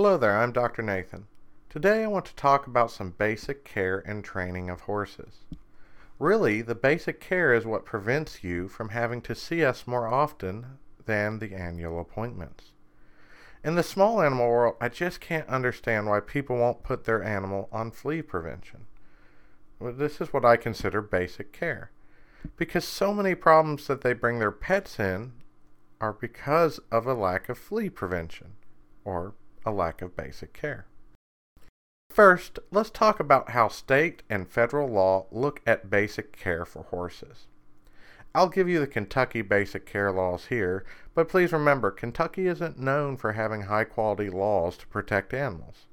Hello there, I'm Dr. Nathan. Today I want to talk about some basic care and training of horses. Really, the basic care is what prevents you from having to see us more often than the annual appointments. In the small animal world, I just can't understand why people won't put their animal on flea prevention. Well, this is what I consider basic care. Because so many problems that they bring their pets in are because of a lack of flea prevention or a lack of basic care. First, let's talk about how state and federal law look at basic care for horses. I'll give you the Kentucky basic care laws here, but please remember Kentucky isn't known for having high quality laws to protect animals.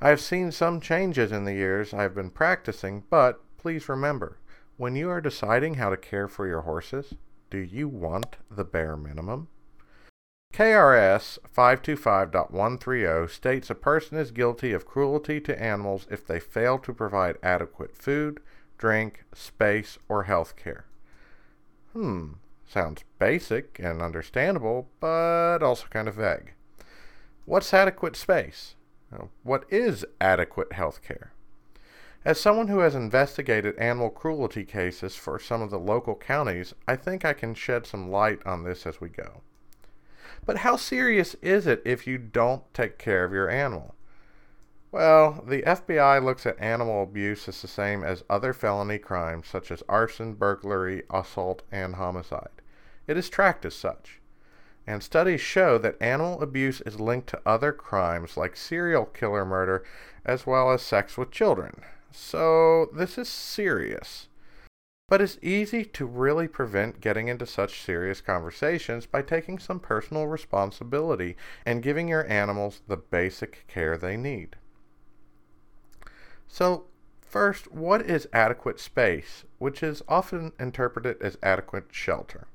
I have seen some changes in the years I have been practicing, but please remember when you are deciding how to care for your horses, do you want the bare minimum? KRS 525.130 states a person is guilty of cruelty to animals if they fail to provide adequate food, drink, space, or health care. Hmm, sounds basic and understandable, but also kind of vague. What's adequate space? What is adequate health care? As someone who has investigated animal cruelty cases for some of the local counties, I think I can shed some light on this as we go. But how serious is it if you don't take care of your animal? Well, the FBI looks at animal abuse as the same as other felony crimes such as arson, burglary, assault, and homicide. It is tracked as such. And studies show that animal abuse is linked to other crimes like serial killer murder as well as sex with children. So this is serious. But it's easy to really prevent getting into such serious conversations by taking some personal responsibility and giving your animals the basic care they need. So, first, what is adequate space, which is often interpreted as adequate shelter?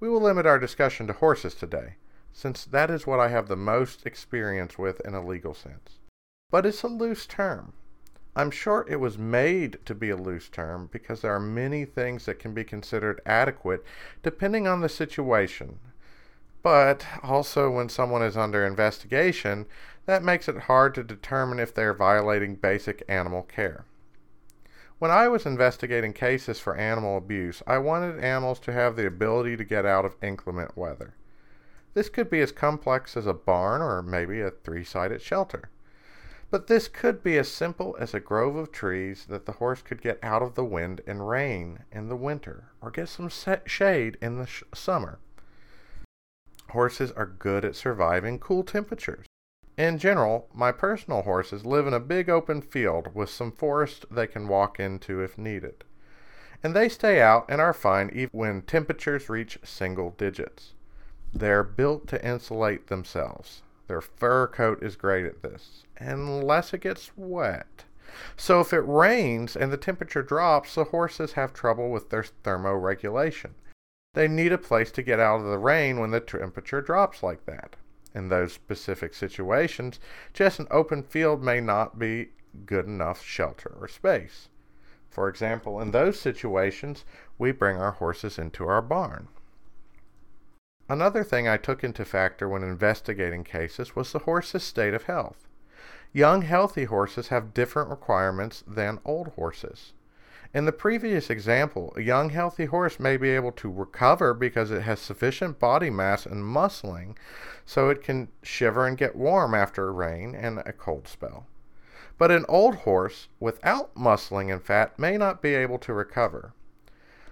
We will limit our discussion to horses today, since that is what I have the most experience with in a legal sense. But it's a loose term. I'm sure it was made to be a loose term because there are many things that can be considered adequate depending on the situation. But also, when someone is under investigation, that makes it hard to determine if they are violating basic animal care. When I was investigating cases for animal abuse, I wanted animals to have the ability to get out of inclement weather. This could be as complex as a barn or maybe a three sided shelter. But this could be as simple as a grove of trees that the horse could get out of the wind and rain in the winter, or get some shade in the sh- summer. Horses are good at surviving cool temperatures. In general, my personal horses live in a big open field with some forest they can walk into if needed. And they stay out and are fine even when temperatures reach single digits. They are built to insulate themselves. Their fur coat is great at this, unless it gets wet. So if it rains and the temperature drops, the horses have trouble with their thermoregulation. They need a place to get out of the rain when the temperature drops like that. In those specific situations, just an open field may not be good enough shelter or space. For example, in those situations, we bring our horses into our barn. Another thing I took into factor when investigating cases was the horse's state of health. Young, healthy horses have different requirements than old horses. In the previous example, a young, healthy horse may be able to recover because it has sufficient body mass and muscling so it can shiver and get warm after a rain and a cold spell. But an old horse without muscling and fat may not be able to recover.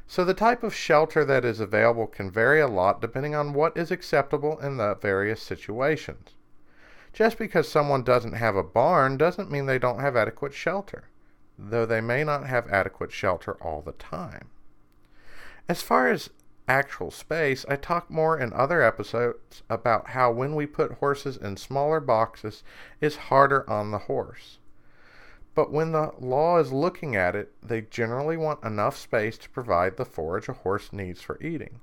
So the type of shelter that is available can vary a lot depending on what is acceptable in the various situations. Just because someone doesn't have a barn doesn't mean they don't have adequate shelter, though they may not have adequate shelter all the time. As far as actual space, I talk more in other episodes about how when we put horses in smaller boxes is harder on the horse. But when the law is looking at it, they generally want enough space to provide the forage a horse needs for eating.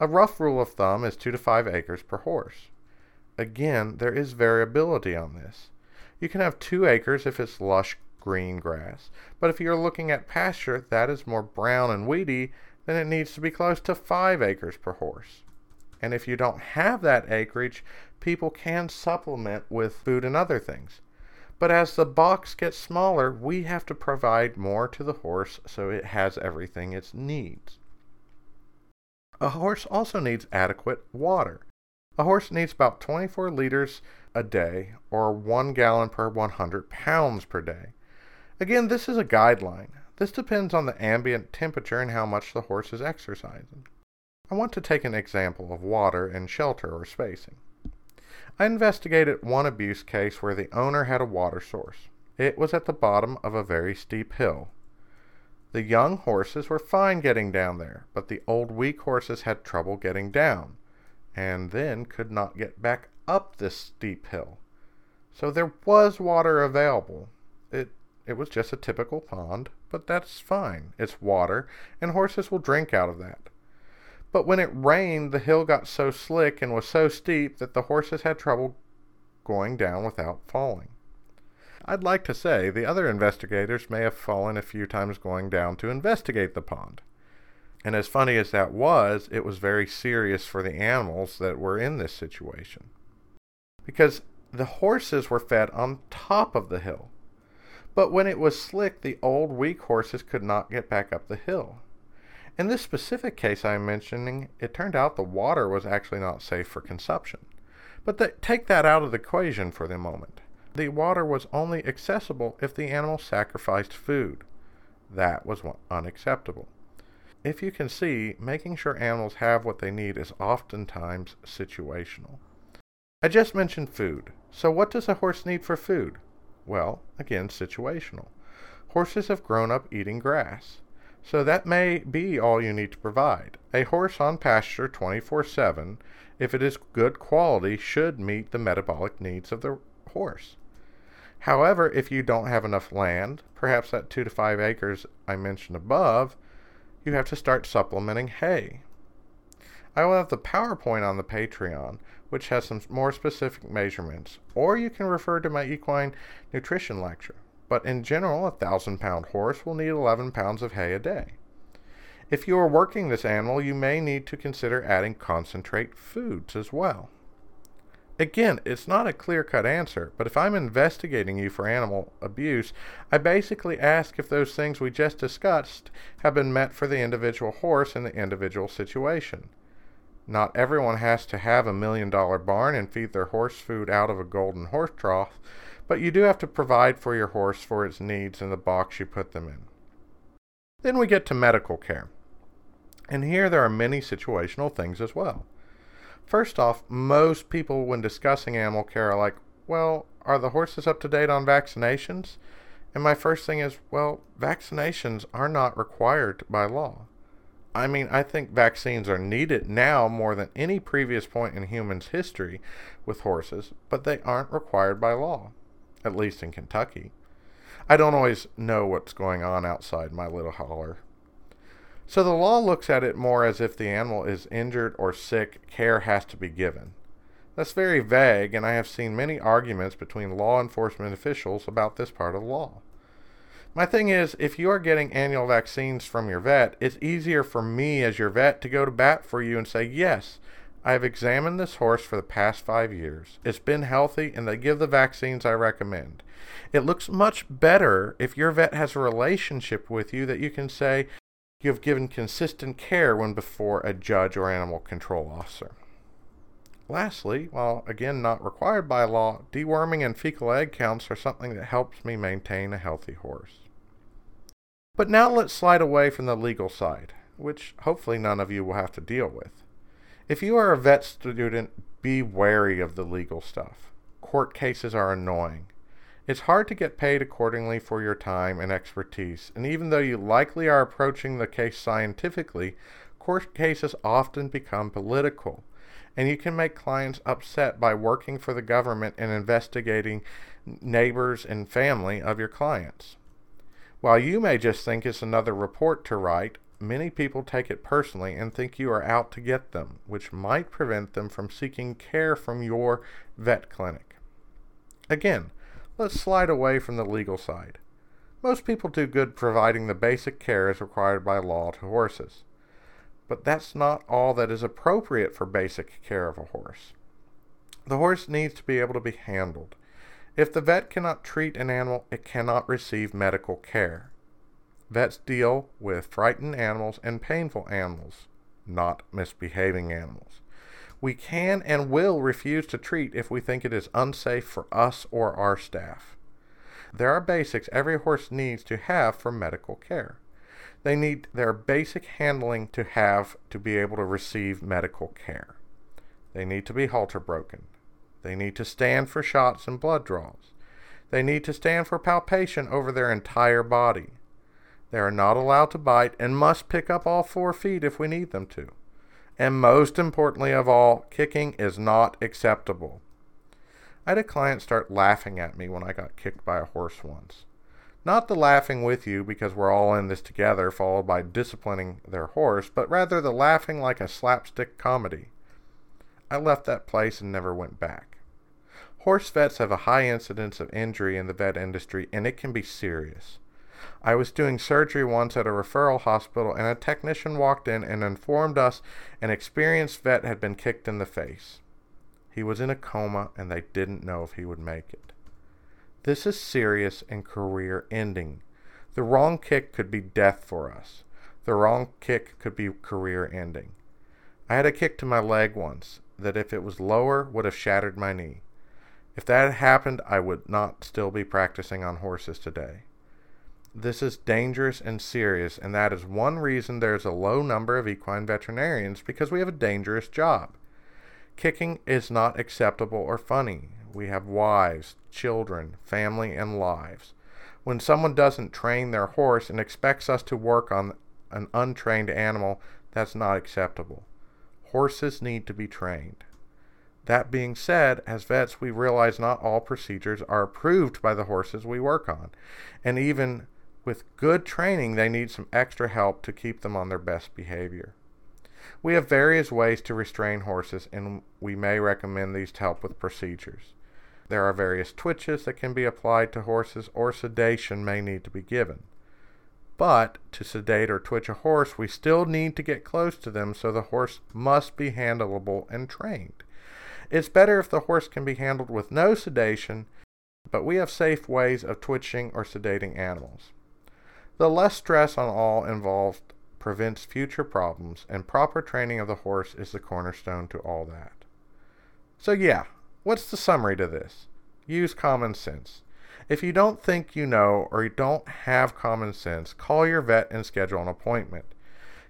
A rough rule of thumb is 2 to 5 acres per horse. Again, there is variability on this. You can have 2 acres if it's lush green grass, but if you're looking at pasture that is more brown and weedy, then it needs to be close to 5 acres per horse. And if you don't have that acreage, people can supplement with food and other things. But as the box gets smaller, we have to provide more to the horse so it has everything it needs. A horse also needs adequate water. A horse needs about 24 liters a day or 1 gallon per 100 pounds per day. Again, this is a guideline. This depends on the ambient temperature and how much the horse is exercising. I want to take an example of water and shelter or spacing. I investigated one abuse case where the owner had a water source. It was at the bottom of a very steep hill. The young horses were fine getting down there, but the old weak horses had trouble getting down, and then could not get back up this steep hill. So there was water available. It it was just a typical pond, but that's fine. It's water, and horses will drink out of that. But when it rained, the hill got so slick and was so steep that the horses had trouble going down without falling. I'd like to say the other investigators may have fallen a few times going down to investigate the pond. And as funny as that was, it was very serious for the animals that were in this situation. Because the horses were fed on top of the hill. But when it was slick, the old weak horses could not get back up the hill. In this specific case I'm mentioning, it turned out the water was actually not safe for consumption. But take that out of the equation for the moment. The water was only accessible if the animal sacrificed food. That was unacceptable. If you can see, making sure animals have what they need is oftentimes situational. I just mentioned food. So, what does a horse need for food? Well, again, situational. Horses have grown up eating grass. So that may be all you need to provide. A horse on pasture 24 7, if it is good quality, should meet the metabolic needs of the horse. However, if you don't have enough land, perhaps that 2 to 5 acres I mentioned above, you have to start supplementing hay. I will have the PowerPoint on the Patreon, which has some more specific measurements, or you can refer to my equine nutrition lecture. But in general, a thousand pound horse will need 11 pounds of hay a day. If you are working this animal, you may need to consider adding concentrate foods as well. Again, it's not a clear cut answer, but if I'm investigating you for animal abuse, I basically ask if those things we just discussed have been met for the individual horse in the individual situation. Not everyone has to have a million dollar barn and feed their horse food out of a golden horse trough, but you do have to provide for your horse for its needs in the box you put them in. Then we get to medical care. And here there are many situational things as well. First off, most people, when discussing animal care, are like, well, are the horses up to date on vaccinations? And my first thing is, well, vaccinations are not required by law. I mean, I think vaccines are needed now more than any previous point in humans' history with horses, but they aren't required by law, at least in Kentucky. I don't always know what's going on outside my little holler. So the law looks at it more as if the animal is injured or sick, care has to be given. That's very vague, and I have seen many arguments between law enforcement officials about this part of the law. My thing is, if you are getting annual vaccines from your vet, it's easier for me as your vet to go to bat for you and say, yes, I have examined this horse for the past five years. It's been healthy, and they give the vaccines I recommend. It looks much better if your vet has a relationship with you that you can say you have given consistent care when before a judge or animal control officer. Lastly, while again not required by law, deworming and fecal egg counts are something that helps me maintain a healthy horse. But now let's slide away from the legal side, which hopefully none of you will have to deal with. If you are a vet student, be wary of the legal stuff. Court cases are annoying. It's hard to get paid accordingly for your time and expertise, and even though you likely are approaching the case scientifically, court cases often become political, and you can make clients upset by working for the government and investigating neighbors and family of your clients. While you may just think it's another report to write, many people take it personally and think you are out to get them, which might prevent them from seeking care from your vet clinic. Again, let's slide away from the legal side. Most people do good providing the basic care as required by law to horses. but that's not all that is appropriate for basic care of a horse. The horse needs to be able to be handled. If the vet cannot treat an animal, it cannot receive medical care. Vets deal with frightened animals and painful animals, not misbehaving animals. We can and will refuse to treat if we think it is unsafe for us or our staff. There are basics every horse needs to have for medical care. They need their basic handling to have to be able to receive medical care. They need to be halter broken. They need to stand for shots and blood draws. They need to stand for palpation over their entire body. They are not allowed to bite and must pick up all four feet if we need them to. And most importantly of all, kicking is not acceptable. I had a client start laughing at me when I got kicked by a horse once. Not the laughing with you because we're all in this together, followed by disciplining their horse, but rather the laughing like a slapstick comedy. I left that place and never went back. Horse vets have a high incidence of injury in the vet industry, and it can be serious. I was doing surgery once at a referral hospital, and a technician walked in and informed us an experienced vet had been kicked in the face. He was in a coma, and they didn't know if he would make it. This is serious and career ending. The wrong kick could be death for us. The wrong kick could be career ending. I had a kick to my leg once that, if it was lower, would have shattered my knee. If that had happened, I would not still be practicing on horses today. This is dangerous and serious, and that is one reason there is a low number of equine veterinarians because we have a dangerous job. Kicking is not acceptable or funny. We have wives, children, family, and lives. When someone doesn't train their horse and expects us to work on an untrained animal, that's not acceptable. Horses need to be trained. That being said, as vets, we realize not all procedures are approved by the horses we work on. And even with good training, they need some extra help to keep them on their best behavior. We have various ways to restrain horses, and we may recommend these to help with procedures. There are various twitches that can be applied to horses, or sedation may need to be given. But to sedate or twitch a horse, we still need to get close to them, so the horse must be handleable and trained. It's better if the horse can be handled with no sedation, but we have safe ways of twitching or sedating animals. The less stress on all involved prevents future problems, and proper training of the horse is the cornerstone to all that. So, yeah, what's the summary to this? Use common sense. If you don't think you know or you don't have common sense, call your vet and schedule an appointment.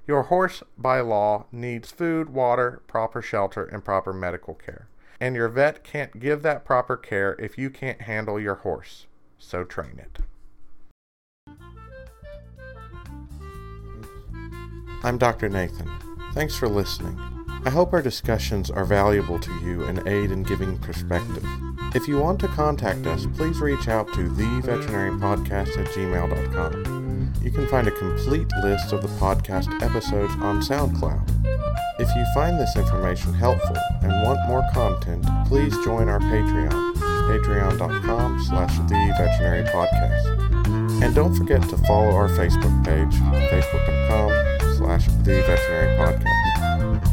Your horse, by law, needs food, water, proper shelter, and proper medical care. And your vet can't give that proper care if you can't handle your horse. So train it. I'm Dr. Nathan. Thanks for listening. I hope our discussions are valuable to you and aid in giving perspective. If you want to contact us, please reach out to theveterinarypodcast at gmail.com. You can find a complete list of the podcast episodes on SoundCloud. If you find this information helpful and want more content, please join our Patreon, patreon.com slash theveterinarianpodcast. And don't forget to follow our Facebook page, facebook.com slash The Veterinary Podcast.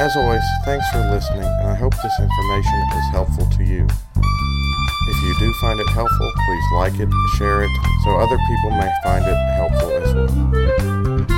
As always, thanks for listening, and I hope this information is helpful to you. If you do find it helpful, please like it, share it, so other people may find it helpful as well.